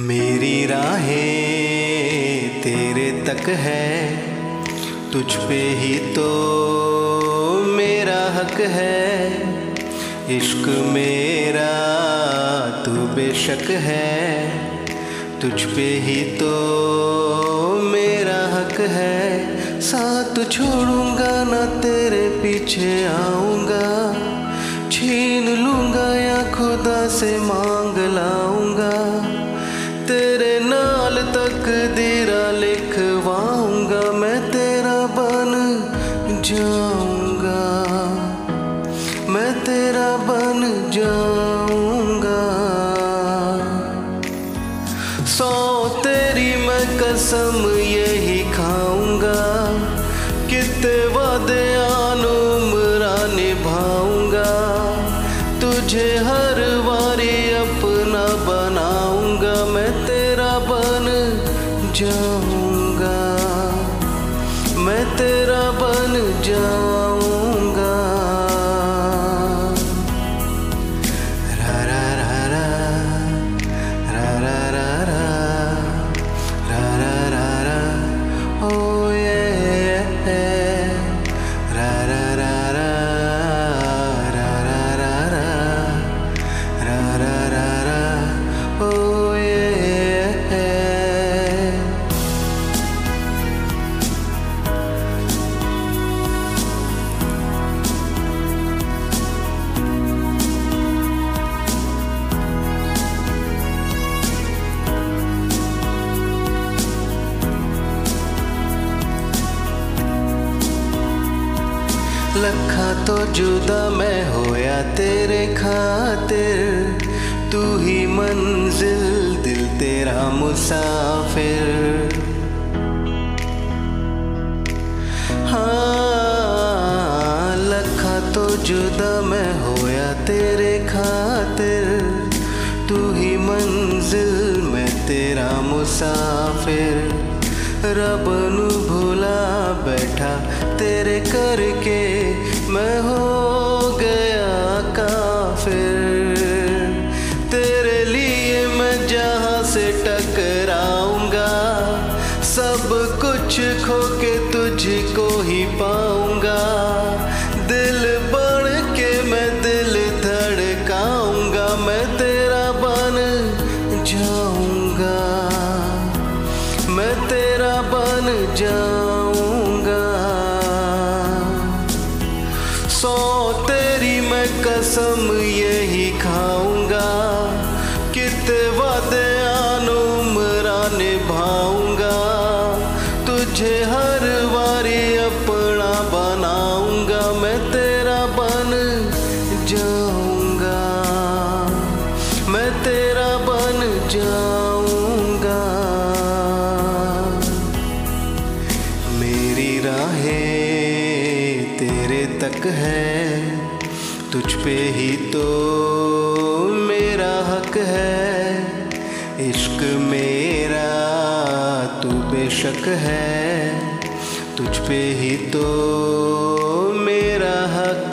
मेरी राहें तेरे तक है, तुझ पे ही तो मेरा हक है। इश्क मेरा तू बेशक है, तुझ पे ही तो मेरा हक है। साथ छोड़ूँगा ना तेरे पीछे आऊँगा, छीन लूँगा या खुदा से मांग लाऊँगा जाऊँगा। मैं तेरा बन जाऊँगा। सौ तेरी मैं कसम यही खाऊँगा। कितने वादे आनुमरा निभाऊँगा। तुझे हर बारी अपना बनाऊँगा। मैं तेरा बन जाऊँगा। मैं तेरा लखा तो जुदा मैं होया तेरे खातिर। तू ही मंजिल, दिल तेरा मुसाफिर। हाँ लखा तो जुदा मैं होया तेरे खातिर। तू ही मंजिल, मैं तेरा मुसाफिर। रब ਨੂੰ भुला बैठा तेरे करके। मैं हो गया तेरे लिए मैं जहाँ से टकराऊँगा, सब कुछ खो के ही पाऊँगा। दिल बढ़ के मैं दिल मैं तेरा बन जाऊँगा। मैं तेरा बन जाऊँगा तेरी मैं कसम यही खाऊँगा। कित वादे आनुमरा निभाऊँगा। तुझ पे ही तो मेरा हक है। इश्क मेरा तू बेशक है। तुझ पे ही तो मेरा हक